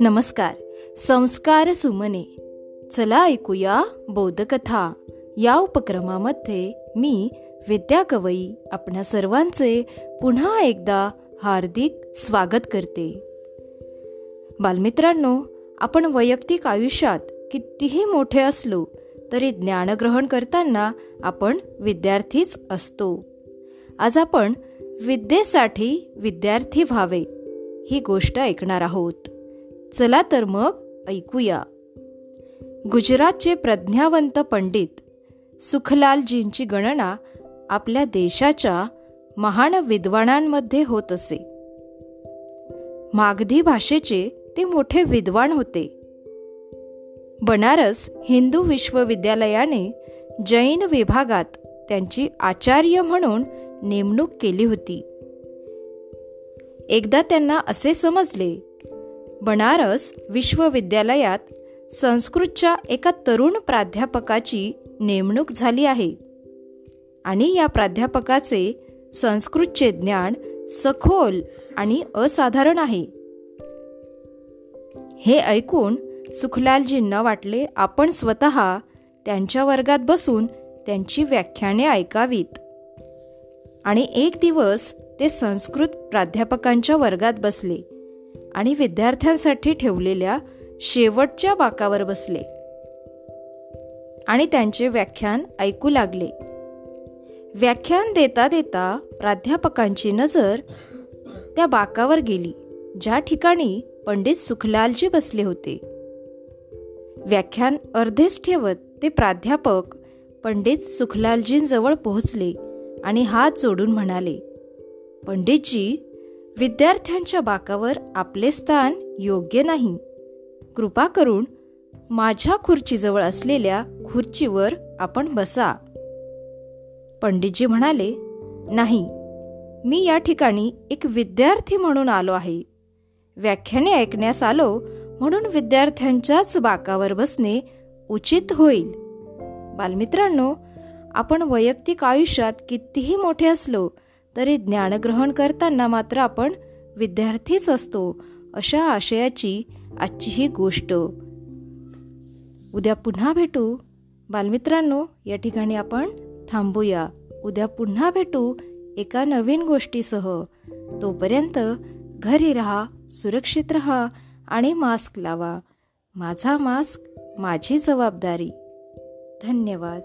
नमस्कार संस्कार सुमने. चला ऐकूया बौद्धकथा या उपक्रमामध्ये मी विद्या कवई आपणा सर्वांचे पुन्हा एकदा हार्दिक स्वागत करते. बालमित्रांनो आपण वैयक्तिक आयुष्यात कितीही मोठे असलो तरी ज्ञानग्रहण करताना आपण विद्यार्थीच असतो. आज आपण विद्येसाठी विद्यार्थी व्हावे ही गोष्ट ऐकणार आहोत. चला तर मग ऐकूया. गुजरातचे प्रज्ञावंत पंडित सुखलालजींची गणना आपल्या देशाच्या महान विद्वानांमध्ये होत असे. मागधी भाषेचे ते मोठे विद्वान होते. बनारस हिंदू विश्वविद्यालयाने जैन विभागात त्यांची आचार्य म्हणून नेमणूक केली होती. एकदा त्यांना असे समजले बनारस विश्वविद्यालयात संस्कृतच्या एका तरुण प्राध्यापकाची नेमणूक झाली आहे आणि या प्राध्यापकाचे संस्कृतचे ज्ञान सखोल आणि असाधारण आहे. हे ऐकून सुखलालजींना वाटले आपण स्वतः त्यांच्या वर्गात बसून त्यांची व्याख्याने ऐकावीत. आणि एक दिवस ते संस्कृत प्राध्यापकांच्या वर्गात बसले आणि विद्यार्थ्यांसाठी ठेवलेल्या शेवटच्या बाकावर बसले. आणि त्यांचे व्याख्यान ऐकू लागले. व्याख्यान देता देता प्राध्यापकांची नजर त्या बाकावर गेली ज्या ठिकाणी पंडित सुखलालजी बसले होते. व्याख्यान अर्धेच ठेवत ते प्राध्यापक पंडित सुखलालजींजवळ पोहोचले. आणि हात जोडून म्हणाले पंडितजी विद्यार्थ्यांच्या बाकावर आपले स्थान योग्य नाही. कृपा करून माझ्या खुर्चीजवळ असलेल्या खुर्चीवर आपण बसा. पंडितजी म्हणाले नाही मी या ठिकाणी एक विद्यार्थी म्हणून आलो आहे. व्याख्याने ऐकण्यास आलो म्हणून विद्यार्थ्यांच्याच बाकावर बसणे उचित होईल. बालमित्रांनो आपण वैयक्तिक आयुष्यात कितीही मोठे असलो तरी ज्ञानग्रहण करताना मात्र आपण विद्यार्थीच असतो अशा आशयाची आजची ही गोष्ट. उद्या पुन्हा भेटू. बालमित्रांनो या ठिकाणी आपण थांबूया. उद्या पुन्हा भेटू एका नवीन गोष्टीसह. तोपर्यंत घरी राहा सुरक्षित राहा आणि मास्क लावा. माझा मास्क माझी जबाबदारी. धन्यवाद.